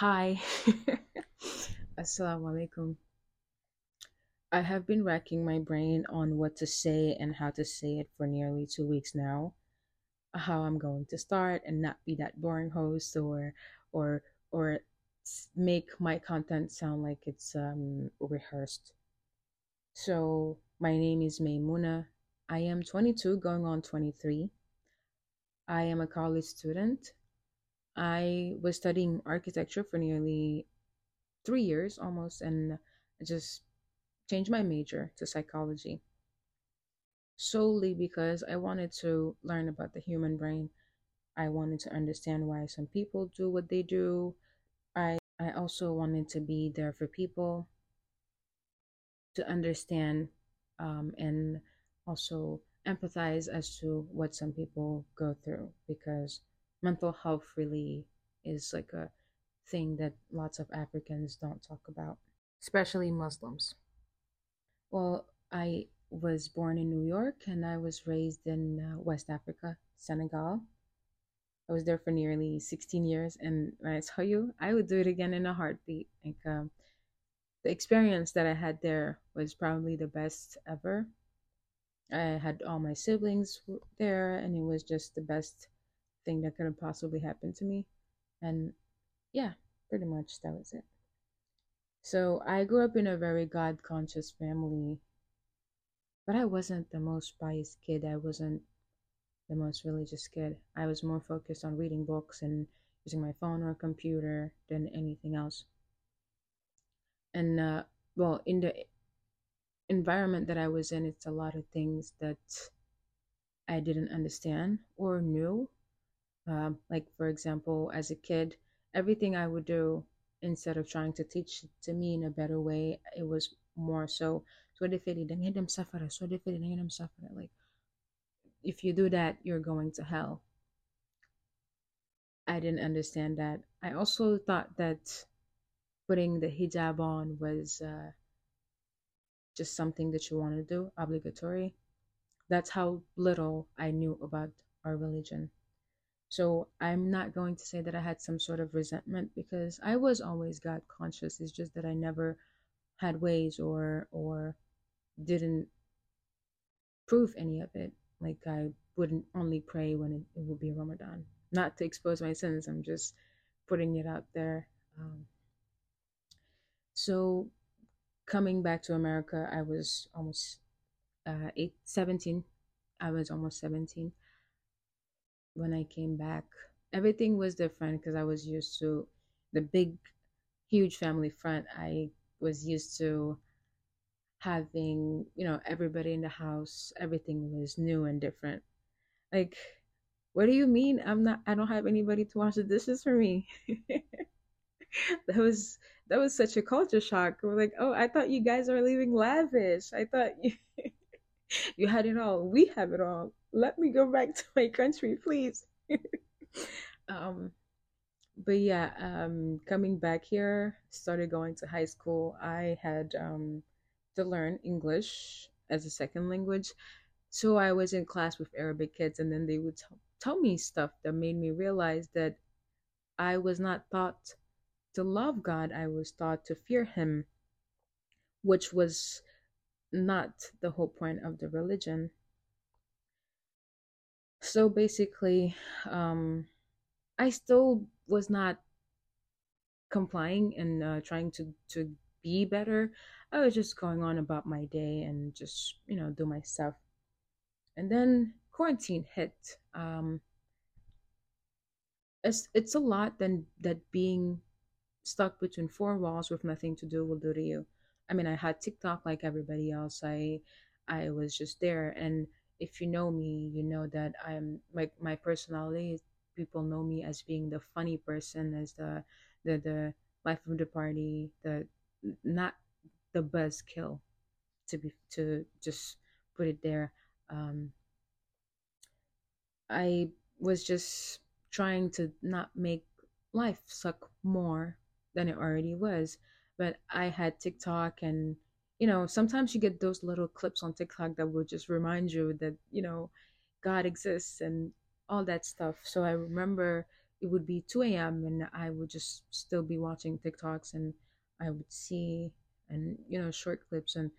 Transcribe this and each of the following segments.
Hi. Assalamu alaikum. I have been racking my brain on what to say and how to say it for nearly two weeks now. How I'm going to start and not be that boring host or or or make my content sound like it's um rehearsed. So, my name is Maymuna. I am 22 going on 23. I am a college student. I was studying architecture for nearly three years almost and I just changed my major to psychology solely because I wanted to learn about the human brain. I wanted to understand why some people do what they do. I I also wanted to be there for people to understand um, and also empathize as to what some people go through because mental health really is like a thing that lots of Africans don't talk about, especially Muslims. Well, I was born in New York and I was raised in uh, West Africa, Senegal. I was there for nearly 16 years, and when I tell you, I would do it again in a heartbeat. Like um, the experience that I had there was probably the best ever. I had all my siblings there, and it was just the best thing that could have possibly happened to me. And yeah, pretty much that was it. So I grew up in a very God conscious family, but I wasn't the most pious kid. I wasn't the most religious kid. I was more focused on reading books and using my phone or computer than anything else. And uh, well, in the environment that I was in, it's a lot of things that I didn't understand or knew. Um, like, for example, as a kid, everything I would do, instead of trying to teach to me in a better way, it was more so. Like, if you do that, you're going to hell. I didn't understand that. I also thought that putting the hijab on was uh, just something that you want to do, obligatory. That's how little I knew about our religion. So I'm not going to say that I had some sort of resentment because I was always God conscious. It's just that I never had ways or or didn't prove any of it. Like I wouldn't only pray when it, it would be Ramadan. Not to expose my sins. I'm just putting it out there. Um, so coming back to America, I was almost uh, eight, 17. I was almost 17 when I came back. Everything was different because I was used to the big, huge family front. I was used to having, you know, everybody in the house. Everything was new and different. Like, what do you mean? I'm not, I don't have anybody to wash the dishes for me. that was that was such a culture shock. We're like, oh, I thought you guys are living lavish. I thought you, you had it all. We have it all. Let me go back to my country, please. um, but yeah, um, coming back here, started going to high school. I had um, to learn English as a second language. So I was in class with Arabic kids, and then they would tell, tell me stuff that made me realize that I was not taught to love God, I was taught to fear Him, which was not the whole point of the religion. So basically, um, I still was not complying and uh, trying to to be better. I was just going on about my day and just you know do my stuff. And then quarantine hit. Um, it's it's a lot than that being stuck between four walls with nothing to do will do to you. I mean, I had TikTok like everybody else. I I was just there, and if you know me, you know that I'm like my personality. People know me as being the funny person, as the the the life of the party, the not the buzzkill to be to just put it there. Um, I was just trying to not make life suck more than it already was. But I had TikTok and you know, sometimes you get those little clips on TikTok that will just remind you that, you know, God exists and all that stuff. So I remember it would be 2 a.m. and I would just still be watching TikToks and I would see and you know short clips and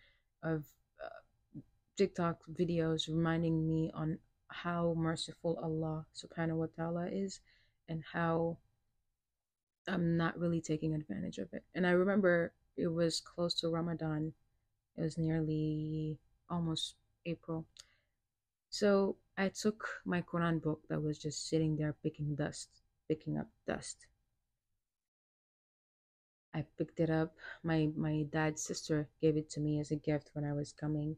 of uh, TikTok videos reminding me on how merciful Allah subhanahu wa ta'ala is and how I'm not really taking advantage of it. And I remember it was close to Ramadan. It was nearly almost April. So I took my Quran book that was just sitting there picking dust, picking up dust. I picked it up. My my dad's sister gave it to me as a gift when I was coming.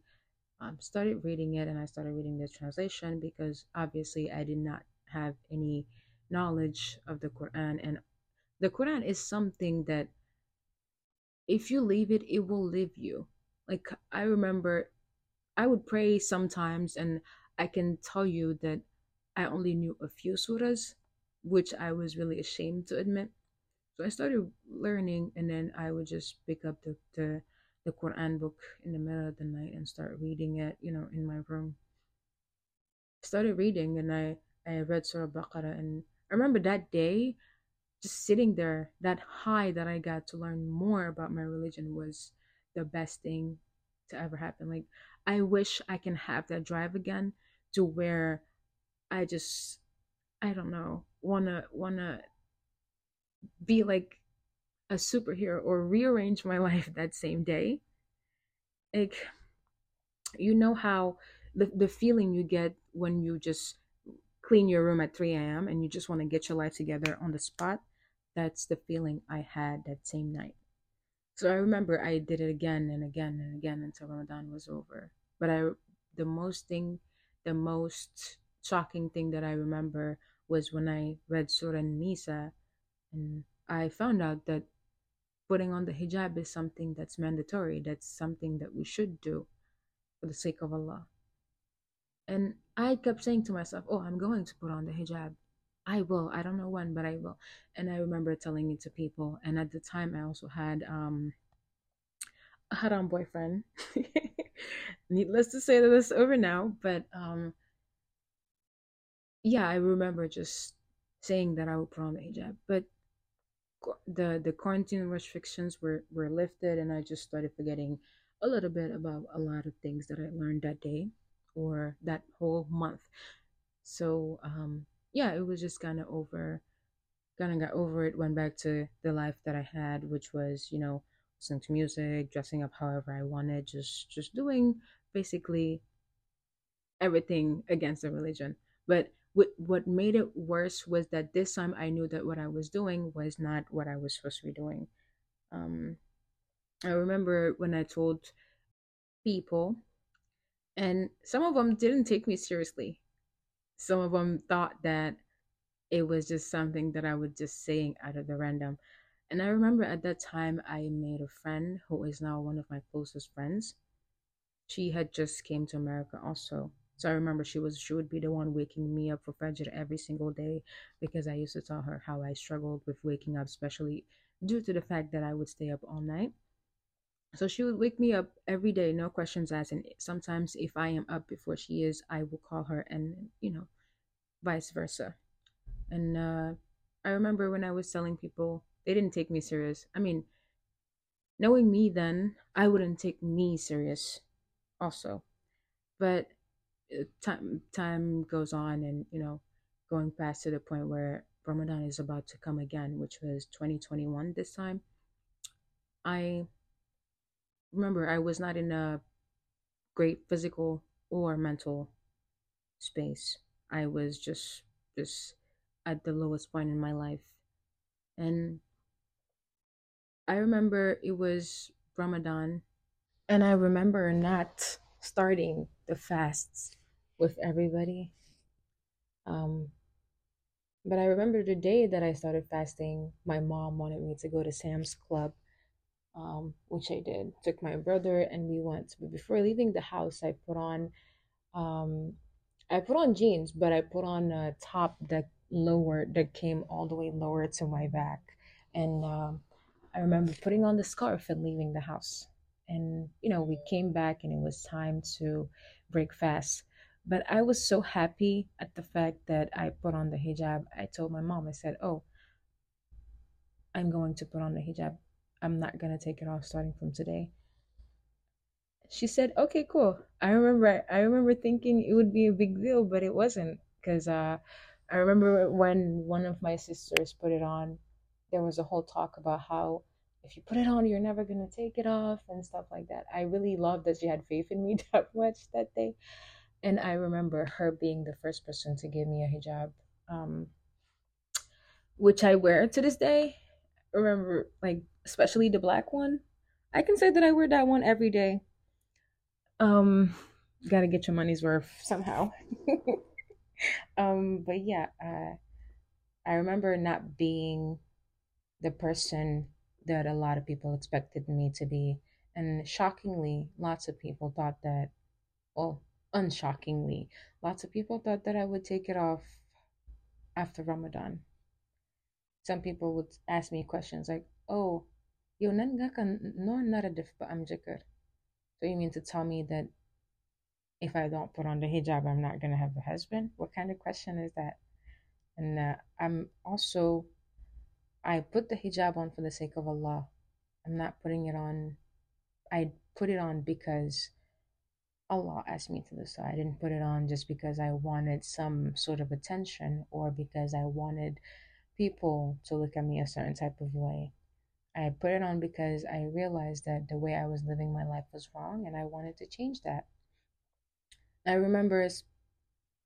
Um, started reading it and I started reading the translation because obviously I did not have any knowledge of the Quran and the Quran is something that if you leave it, it will leave you. Like I remember I would pray sometimes and I can tell you that I only knew a few surahs, which I was really ashamed to admit. So I started learning, and then I would just pick up the, the, the Quran book in the middle of the night and start reading it, you know, in my room. Started reading, and I, I read Surah Baqarah, and I remember that day, just sitting there, that high that I got to learn more about my religion was the best thing to ever happen. Like, I wish I can have that drive again to where I just I don't know wanna wanna be like a superhero or rearrange my life that same day. Like you know how the the feeling you get when you just clean your room at 3 a.m. and you just want to get your life together on the spot. That's the feeling I had that same night. So I remember I did it again and again and again until Ramadan was over. But I, the most thing, the most shocking thing that I remember was when I read Surah Nisa, and I found out that putting on the hijab is something that's mandatory. That's something that we should do for the sake of Allah. And I kept saying to myself, "Oh, I'm going to put on the hijab. I will. I don't know when, but I will. And I remember telling it to people. And at the time, I also had um, a haram boyfriend. Needless to say that it's over now, but um, yeah, I remember just saying that I would put on the hijab. But the the quarantine restrictions were were lifted, and I just started forgetting a little bit about a lot of things that I learned that day or that whole month. So um, yeah, it was just kind of over, kind of got over it, went back to the life that I had, which was, you know, listening to music, dressing up however I wanted, just just doing basically everything against the religion. But what what made it worse was that this time I knew that what I was doing was not what I was supposed to be doing. Um, I remember when I told people, and some of them didn't take me seriously some of them thought that it was just something that I was just saying out of the random. And I remember at that time I made a friend who is now one of my closest friends. She had just came to America also. So I remember she was she would be the one waking me up for Fajr every single day because I used to tell her how I struggled with waking up, especially due to the fact that I would stay up all night. So she would wake me up every day, no questions asked. And sometimes, if I am up before she is, I will call her, and you know, vice versa. And uh, I remember when I was telling people, they didn't take me serious. I mean, knowing me then, I wouldn't take me serious, also. But uh, time time goes on, and you know, going past to the point where Ramadan is about to come again, which was 2021 this time. I remember I was not in a great physical or mental space. I was just just at the lowest point in my life. And I remember it was Ramadan and I remember not starting the fasts with everybody. Um but I remember the day that I started fasting, my mom wanted me to go to Sam's Club um, which I did. Took my brother and we went. But before leaving the house, I put on, um, I put on jeans, but I put on a top that lower that came all the way lower to my back, and um, I remember putting on the scarf and leaving the house. And you know, we came back and it was time to break fast. But I was so happy at the fact that I put on the hijab. I told my mom, I said, Oh, I'm going to put on the hijab. I'm not to take it off starting from today. She said, "Okay, cool." I remember I remember thinking it would be a big deal, but it wasn't cuz uh I remember when one of my sisters put it on, there was a whole talk about how if you put it on, you're never to take it off and stuff like that. I really loved that she had faith in me that much that day. And I remember her being the first person to give me a hijab. Um which I wear to this day. Remember, like especially the black one. I can say that I wear that one every day. Um, gotta get your money's worth somehow. um, but yeah, uh, I remember not being the person that a lot of people expected me to be, and shockingly, lots of people thought that. Well, unshockingly, lots of people thought that I would take it off after Ramadan some people would ask me questions like, "Oh, yo nan nga ka no pa am jikr." So you mean to tell me that if I don't put on the hijab, I'm not gonna have a husband? What kind of question is that? And uh, I'm also, I put the hijab on for the sake of Allah. I'm not putting it on. I put it on because Allah asked me to do so. I didn't put it on just because I wanted some sort of attention or because I wanted people to look at me a certain type of way. I put it on because I realized that the way I was living my life was wrong and I wanted to change that. I remember it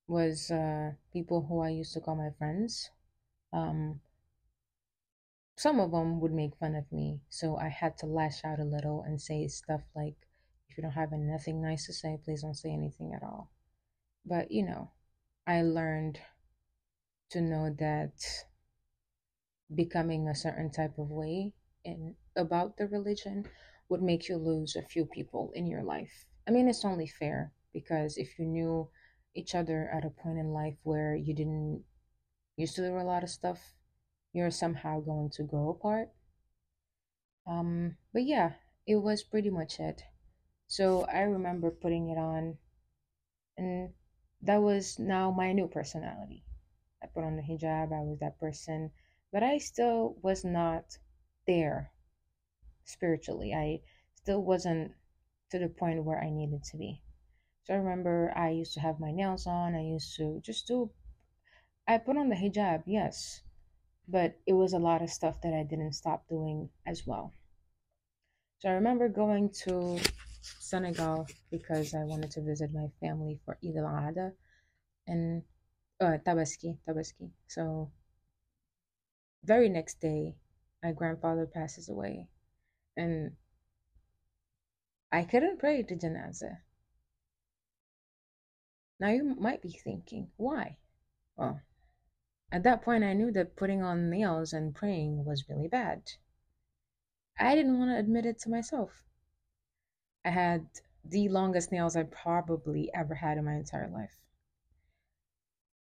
was uh, people who I used to call my friends. Um, some of them would make fun of me, so I had to lash out a little and say stuff like, if you don't have nothing nice to say, please don't say anything at all. But, you know, I learned to know that becoming a certain type of way in about the religion would make you lose a few people in your life. I mean, it's only fair because if you knew each other at a point in life where you didn't used to do a lot of stuff, you're somehow going to grow apart. Um, but yeah, it was pretty much it. So I remember putting it on, and that was now my new personality. I put on the hijab, I was that person but I still was not there spiritually. I still wasn't to the point where I needed to be. So I remember I used to have my nails on. I used to just do, I put on the hijab, yes, but it was a lot of stuff that I didn't stop doing as well. So I remember going to Senegal because I wanted to visit my family for Eid al-Adha and uh, Tabaski, Tabaski. So very next day, my grandfather passes away, and I couldn't pray the janazah. Now you might be thinking, why? Well, at that point, I knew that putting on nails and praying was really bad. I didn't want to admit it to myself. I had the longest nails I probably ever had in my entire life.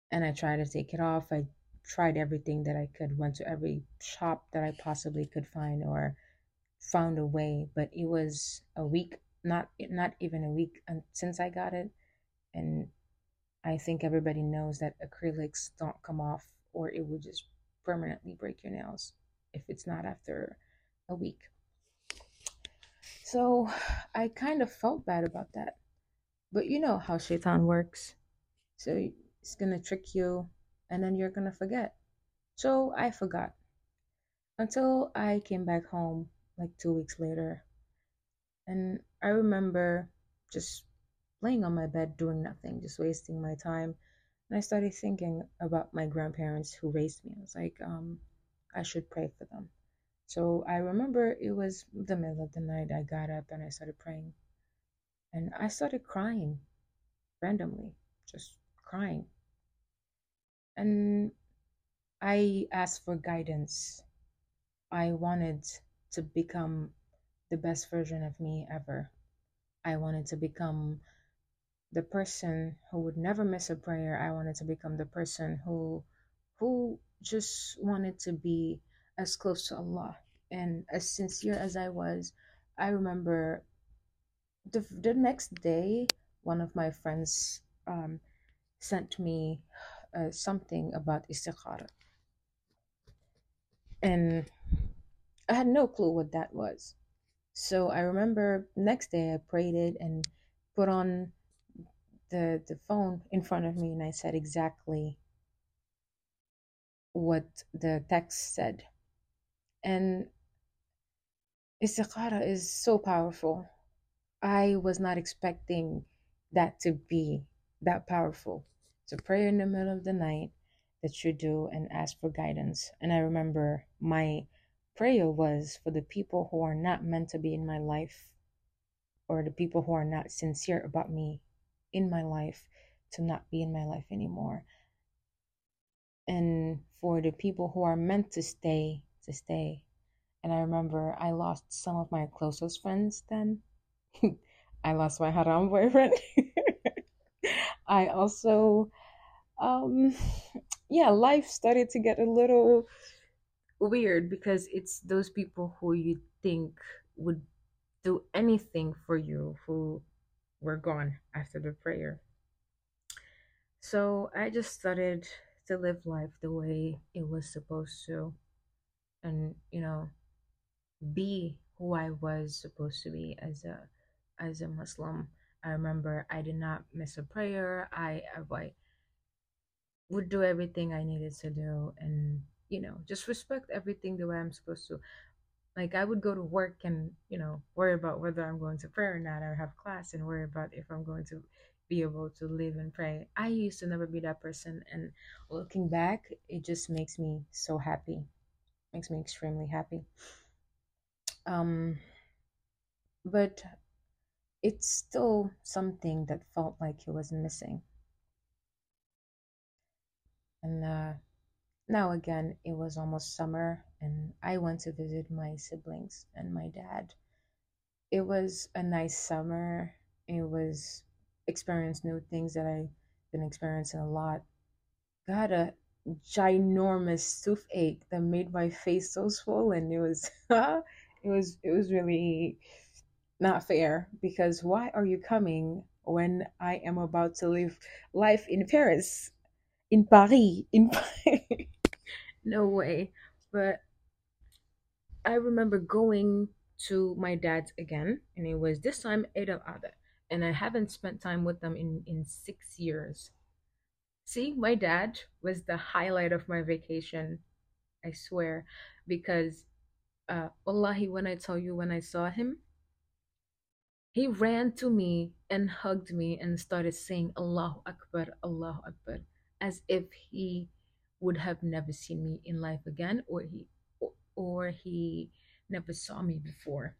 And I tried to take it off. I tried everything that I could, went to every shop that I possibly could find or found a way, but it was a week, not not even a week since I got it, and I think everybody knows that acrylics don't come off or it will just permanently break your nails if it's not after a week. So I kind of felt bad about that. But you know how shaitan works. So it's going to trick you and then you're gonna forget. So I forgot until I came back home like two weeks later. And I remember just laying on my bed doing nothing, just wasting my time. And I started thinking about my grandparents who raised me. I was like, um, I should pray for them. So I remember it was the middle of the night. I got up and I started praying. And I started crying randomly, just crying. And I asked for guidance. I wanted to become the best version of me ever. I wanted to become the person who would never miss a prayer. I wanted to become the person who who just wanted to be as close to Allah and as sincere as I was. I remember the the next day one of my friends um sent me uh, something about istikhara. And I had no clue what that was. So I remember next day I prayed it and put on the the phone in front of me and I said exactly what the text said. And istikhara is so powerful. I was not expecting that to be that powerful. It's a prayer in the middle of the night that you do and ask for guidance. And I remember my prayer was for the people who are not meant to be in my life or the people who are not sincere about me in my life to not be in my life anymore. And for the people who are meant to stay, to stay. And I remember I lost some of my closest friends then. I lost my haram boyfriend. I also, um, yeah, life started to get a little weird because it's those people who you think would do anything for you who were gone after the prayer. So I just started to live life the way it was supposed to and, you know, be who I was supposed to be as a as a Muslim. I remember I did not miss a prayer. I I would do everything I needed to do and you know just respect everything the way I'm supposed to. Like I would go to work and you know worry about whether I'm going to pray or not. I have class and worry about if I'm going to be able to live and pray. I used to never be that person, and looking back, it just makes me so happy. Makes me extremely happy. Um, but it's still something that felt like it was missing. And uh, now again, it was almost summer, and I went to visit my siblings and my dad. It was a nice summer. It was experience new things that I've been experiencing a lot. Got a ginormous toothache that made my face so swollen. It was, it was, it was really not fair because why are you coming when I am about to live life in Paris, in Paris, in Paris? no way. But I remember going to my dad's again, and it was this time Eid al and I haven't spent time with them in in six years. See, my dad was the highlight of my vacation. I swear, because uh, wallahi, when I tell you when I saw him, he ran to me and hugged me and started saying Allahu Akbar, Allahu Akbar, as if he would have never seen me in life again or he or, he never saw me before.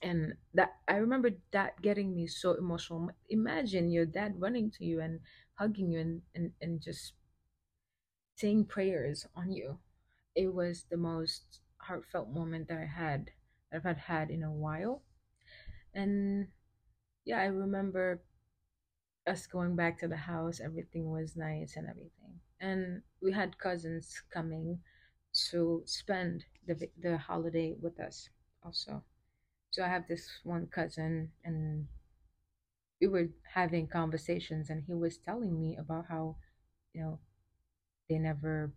And that I remember that getting me so emotional. Imagine your dad running to you and hugging you and, and, and just saying prayers on you. It was the most heartfelt moment that I had that I've had had in a while and yeah, I remember us going back to the house. Everything was nice and everything. And we had cousins coming to spend the the holiday with us also. So I have this one cousin and we were having conversations and he was telling me about how, you know, they never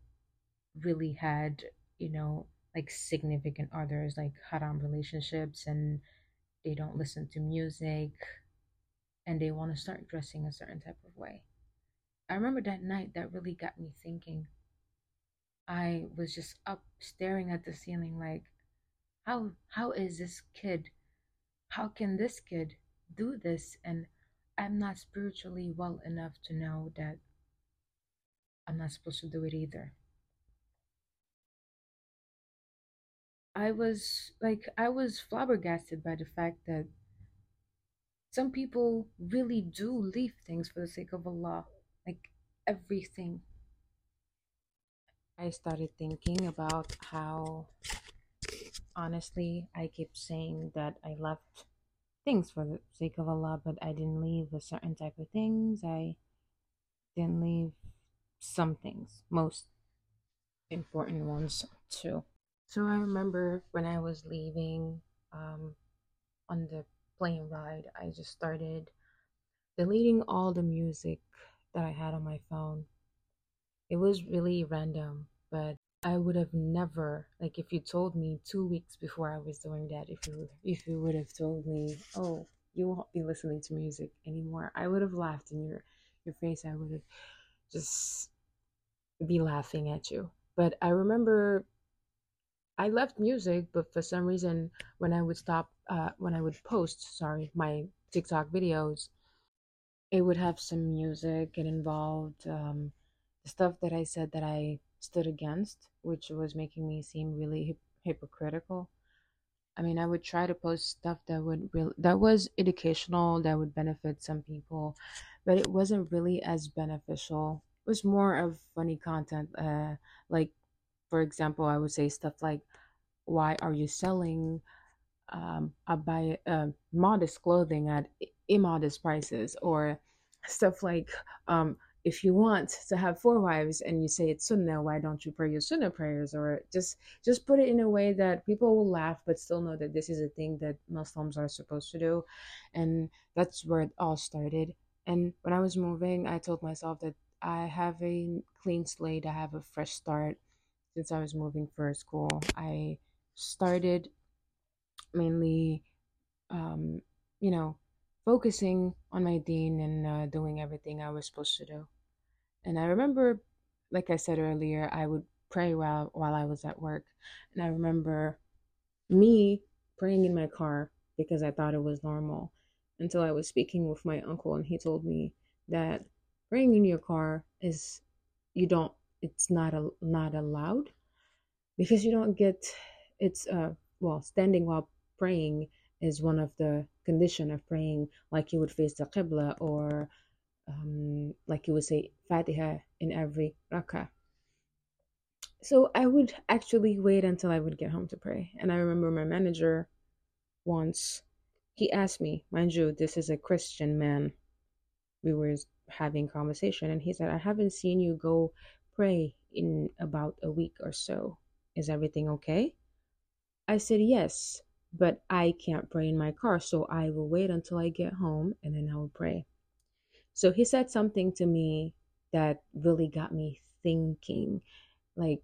really had, you know, like significant others, like haram relationships and they don't listen to music, and they want to start dressing a certain type of way. I remember that night that really got me thinking. I was just up staring at the ceiling like how how is this kid how can this kid do this and I'm not spiritually well enough to know that I'm not supposed to do it either. I was like, I was flabbergasted by the fact that some people really do leave things for the sake of Allah, like everything. I started thinking about how, honestly, I keep saying that I left things for the sake of Allah, but I didn't leave a certain type of things. I didn't leave some things, most important ones too. So I remember when I was leaving um, on the plane ride, I just started deleting all the music that I had on my phone. It was really random, but I would have never like if you told me two weeks before I was doing that, if you if you would have told me, oh, you won't be listening to music anymore, I would have laughed in your your face. I would have just be laughing at you. But I remember I left music, but for some reason, when I would stop, uh, when I would post, sorry, my TikTok videos, it would have some music. It involved um, the stuff that I said that I stood against, which was making me seem really hip- hypocritical. I mean, I would try to post stuff that would real that was educational, that would benefit some people, but it wasn't really as beneficial. It was more of funny content. Uh, like, for example, I would say stuff like, "Why are you selling um, buy uh, modest clothing at immodest prices, or stuff like um, if you want to have four wives and you say it's sunnah, why don't you pray your sunnah prayers? Or just just put it in a way that people will laugh, but still know that this is a thing that Muslims are supposed to do, and that's where it all started. And when I was moving, I told myself that I have a clean slate, I have a fresh start. Since I was moving for school, I started mainly, um, you know, focusing on my deen and uh, doing everything I was supposed to do. And I remember, like I said earlier, I would pray while while I was at work, and I remember me praying in my car because I thought it was normal until I was speaking with my uncle and he told me that praying in your car is you don't it's not a, not allowed because you don't get it's uh well standing while praying is one of the condition of praying like you would face the qibla or um, like you would say fatiha in every rakah. So i would actually wait until i would get home to pray. And i remember my manager once he asked me mind you this is a christian man. We were having conversation and he said i haven't seen you go pray in about a week or so is everything okay i said yes but I can't pray in my car, so I will wait until I get home and then I will pray. So he said something to me that really got me thinking. Like,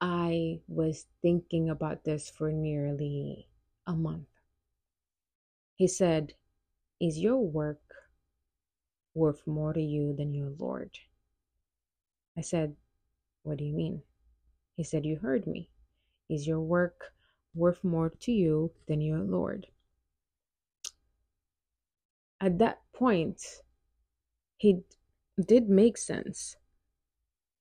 I was thinking about this for nearly a month. He said, Is your work worth more to you than your Lord? I said, What do you mean? He said, You heard me. Is your work worth more to you than your Lord. At that point, he did make sense,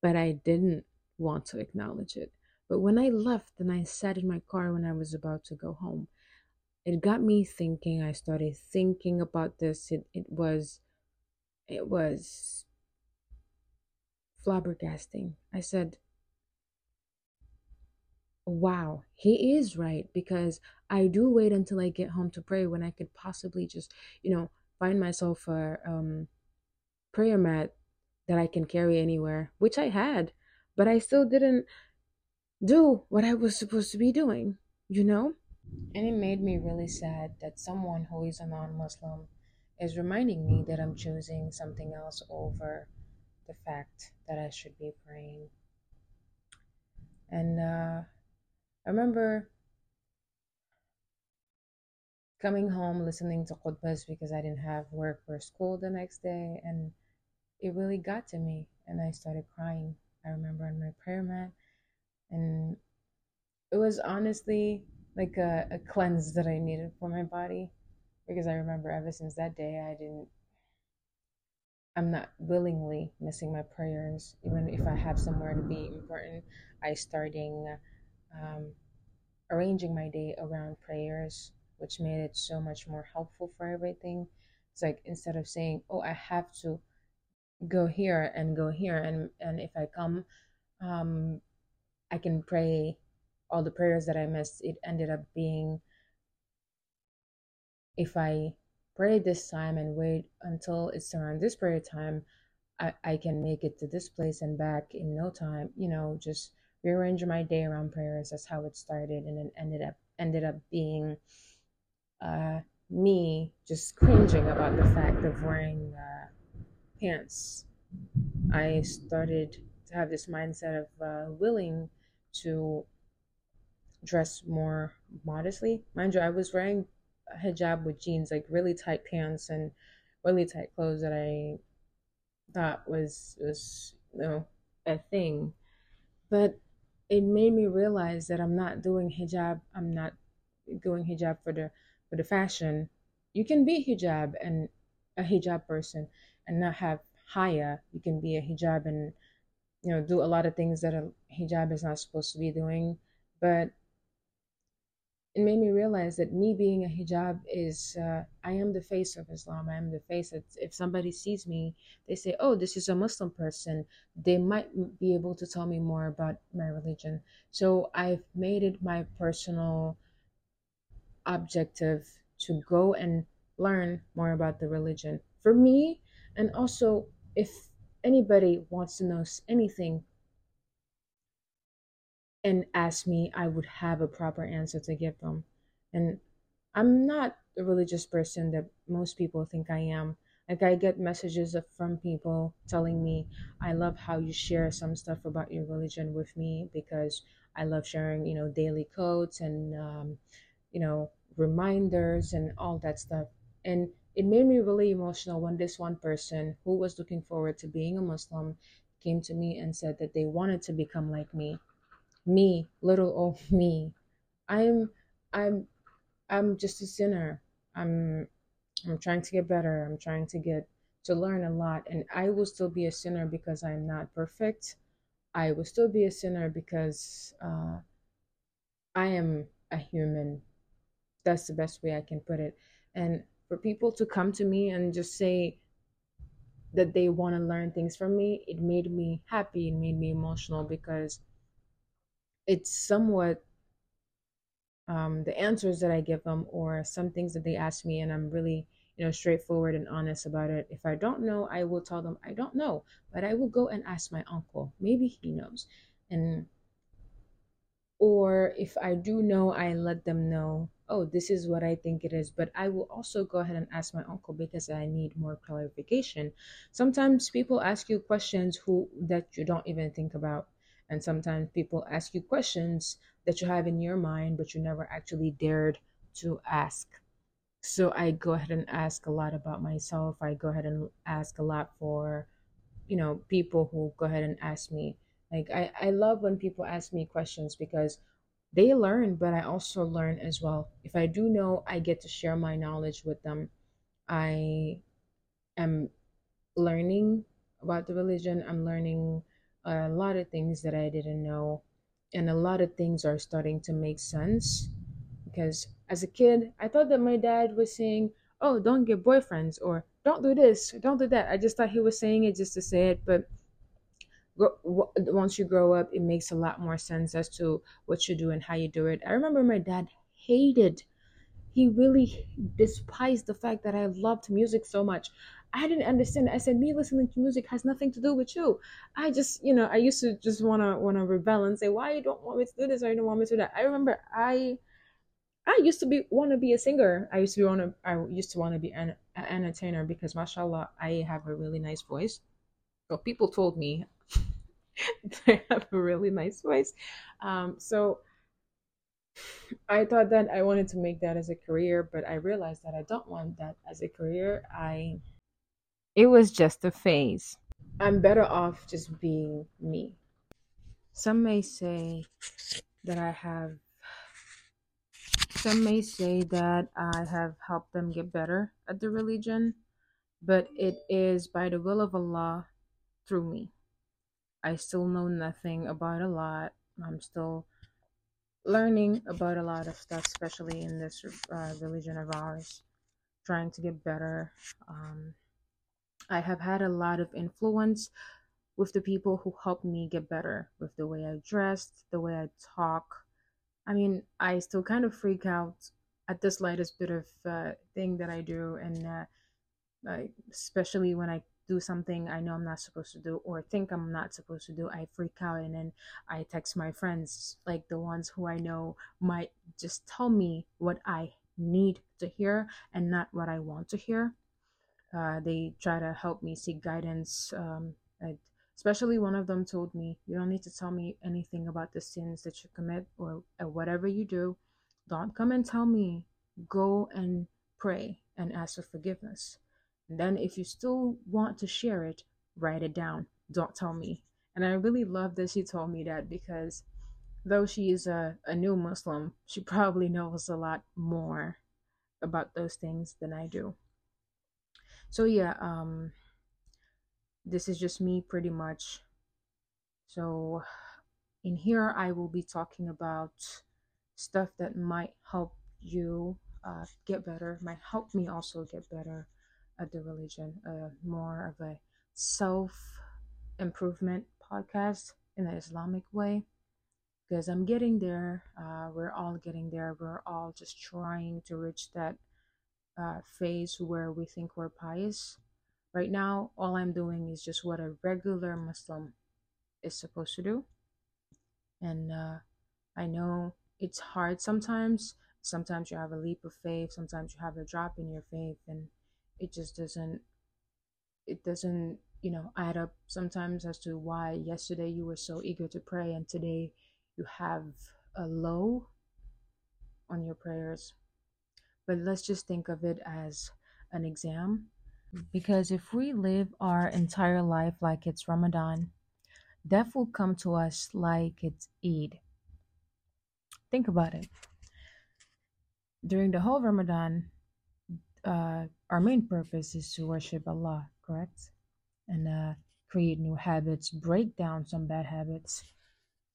but I didn't want to acknowledge it. But when I left and I sat in my car when I was about to go home, it got me thinking. I started thinking about this. It, it was, it was flabbergasting. I said, wow, he is right because I do wait until I get home to pray when I could possibly just, you know, find myself a um, prayer mat that I can carry anywhere, which I had, but I still didn't do what I was supposed to be doing, you know? And it made me really sad that someone who is a non Muslim is reminding me that I'm choosing something else over the fact that I should be praying. And uh, I remember coming home listening to khutbahs because I didn't have work or school the next day and it really got to me and I started crying. I remember on my prayer mat and it was honestly like a, a cleanse that I needed for my body because I remember ever since that day I didn't I'm not willingly missing my prayers even if I have somewhere to be important I starting um, arranging my day around prayers, which made it so much more helpful for everything. It's like instead of saying, "Oh, I have to go here and go here," and and if I come, um, I can pray all the prayers that I missed. It ended up being if I pray this time and wait until it's around this prayer time, I, I can make it to this place and back in no time. You know, just rearrange my day around prayers. That's how it started, and it ended up ended up being uh, me just cringing about the fact of wearing uh, pants. I started to have this mindset of uh, willing to dress more modestly. Mind you, I was wearing hijab with jeans, like really tight pants and really tight clothes that I thought was was you know a thing. But it made me realize that I'm not doing hijab. I'm not doing hijab for the for the fashion. You can be hijab and a hijab person and not have haya. You can be a hijab and you know do a lot of things that a hijab is not supposed to be doing. But it made me realize that me being a hijab is uh, I am the face of Islam. I am the face. That if somebody sees me, they say, "Oh, this is a Muslim person." They might be able to tell me more about my religion. So I've made it my personal objective to go and learn more about the religion for me, and also if anybody wants to know anything and ask me, I would have a proper answer to give them. And I'm not a religious person that most people think I am. Like I get messages from people telling me, I love how you share some stuff about your religion with me because I love sharing, you know, daily quotes and, um, you know, reminders and all that stuff. And it made me really emotional when this one person who was looking forward to being a Muslim came to me and said that they wanted to become like me me little old me. I'm i'm i'm just a sinner. I'm i'm trying to get better. I'm trying to get to learn a lot. And i will still be a sinner because i'm not perfect. I will still be a sinner because uh, i am a human. That's the best way i can put it. And for people to come to me and just say that they want to learn things from me it made me happy. It made me emotional because it's somewhat um, the answers that I give them or some things that they ask me, and I'm really you know straightforward and honest about it. If I don't know, I will tell them I don't know, but I will go and ask my uncle. Maybe he knows, and or if I do know, I let them know. Oh, this is what I think it is, but I will also go ahead and ask my uncle because I need more clarification. Sometimes people ask you questions who that you don't even think about and sometimes people ask you questions that you have in your mind, but you never actually dared to ask. So I go ahead and ask a lot about myself. I go ahead and ask a lot for, you know, people who go ahead and ask me. Like I, I love when people ask me questions because they learn, but I also learn as well. If I do know, I get to share my knowledge with them. I am learning about the religion. I'm learning a lot of things that I didn't know, and a lot of things are starting to make sense. Because as a kid, I thought that my dad was saying, Oh, don't get boyfriends, or don't do this, don't do that. I just thought he was saying it just to say it, but once you grow up, it makes a lot more sense as to what you do and how you do it. I remember my dad hated, he really despised the fact that I loved music so much. I didn't understand. I said, me listening to music has nothing to do with you. I just, you know, I used to just wanna wanna rebel and say, why you don't want me to do this or you don't want me to do that. I remember I I used to be want to be a singer. I used to want to I used to want to be an, an entertainer because mashallah I have a really nice voice. Well, people told me I have a really nice voice. Um, so I thought that I wanted to make that as a career, but I realized that I don't want that as a career. I it was just a phase. I'm better off just being me. Some may say that I have, some may say that I have helped them get better at the religion, but it is by the will of Allah through me. I still know nothing about a lot. I'm still learning about a lot of stuff, especially in this uh, religion of ours, trying to get better. Um, I have had a lot of influence with the people who helped me get better with the way I dressed, the way I talk. I mean, I still kind of freak out at the slightest bit of uh, thing that I do, and uh, like, especially when I do something I know I'm not supposed to do or think I'm not supposed to do, I freak out and then I text my friends, like the ones who I know might just tell me what I need to hear and not what I want to hear Uh, they try to help me seek guidance. Um, especially one of them told me, "You don't need to tell me anything about the sins that you commit or, or whatever you do. Don't come and tell me. Go and pray and ask for forgiveness. And then, if you still want to share it, write it down. Don't tell me." And I really love that she told me that because though she is a, a new Muslim, she probably knows a lot more about those things than I do. So yeah, um this is just me pretty much. So in here I will be talking about stuff that might help you uh, get better, might help me also get better at the religion, uh, more of a self improvement podcast in the Islamic way because I'm getting there. Uh, we're all getting there. We're all just trying to reach that uh, phase where we think we're pious. Right now, all I'm doing is just what a regular Muslim is supposed to do. And uh, I know it's hard sometimes. Sometimes you have a leap of faith. Sometimes you have a drop in your faith, and it just doesn't. It doesn't, you know, add up sometimes as to why yesterday you were so eager to pray and today you have a low on your prayers. But let's just think of it as an exam. Because if we live our entire life like it's Ramadan, death will come to us like it's Eid. Think about it. During the whole Ramadan, uh, our main purpose is to worship Allah, correct? And uh, create new habits, break down some bad habits,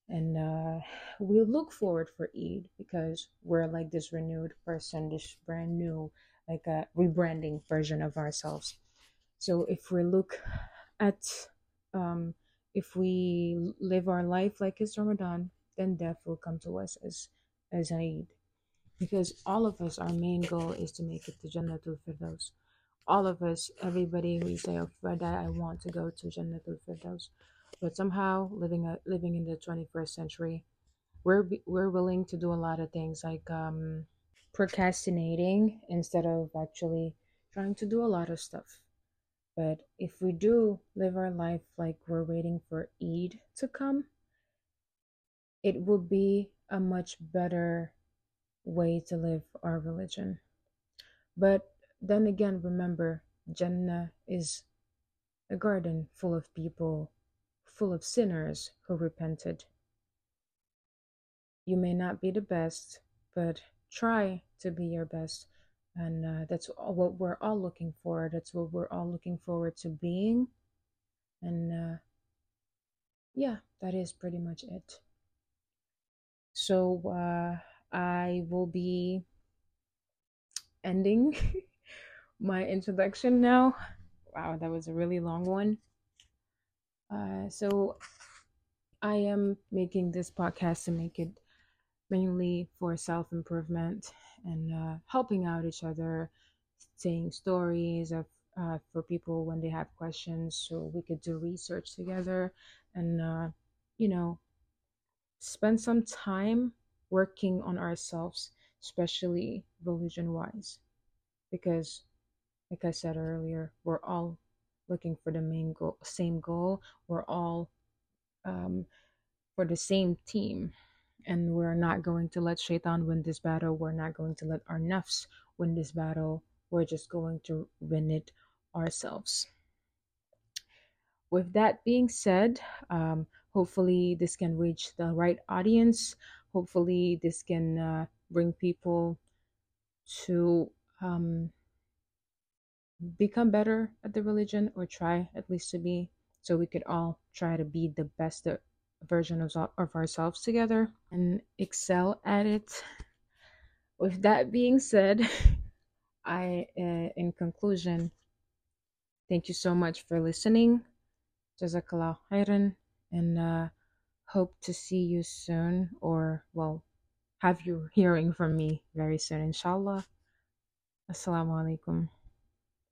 and uh, we look forward for Eid because we're like this renewed person, this brand new, like a rebranding version of ourselves. So if we look at, um, if we live our life like it's Ramadan, then death will come to us as as Eid, because all of us, our main goal is to make it to Jannatul Firdaus. All of us, everybody, we say, "Oh, I want to go to Jannatul Firdaus." But somehow living a, living in the 21st century we're we're willing to do a lot of things like um, procrastinating instead of actually trying to do a lot of stuff. But if we do live our life like we're waiting for Eid to come it will be a much better way to live our religion. But then again remember Jannah is a garden full of people full of sinners who repented. You may not be the best, but try to be your best. And uh, that's all, what we're all looking for. That's what we're all looking forward to being. And uh, yeah, that is pretty much it. So uh, I will be ending my introduction now. Wow, that was a really long one. Uh, so I am making this podcast to make it mainly for self improvement and uh, helping out each other, saying stories of uh, for people when they have questions, so we could do research together and uh, you know spend some time working on ourselves, especially religion wise, because like I said earlier, we're all looking for the main goal, same goal. We're all um, for the same team. And we're not going to let Shaitan win this battle. We're not going to let our nafs win this battle. We're just going to win it ourselves. With that being said, um, hopefully this can reach the right audience. Hopefully this can uh, bring people to um, become better at the religion or try at least to be so we could all try to be the best version of, of ourselves together and excel at it. With that being said i uh, in conclusion thank you so much for listening. Jazakallah khairan and uh, hope to see you soon or well have you hearing from me very soon inshallah. Assalamu alaikum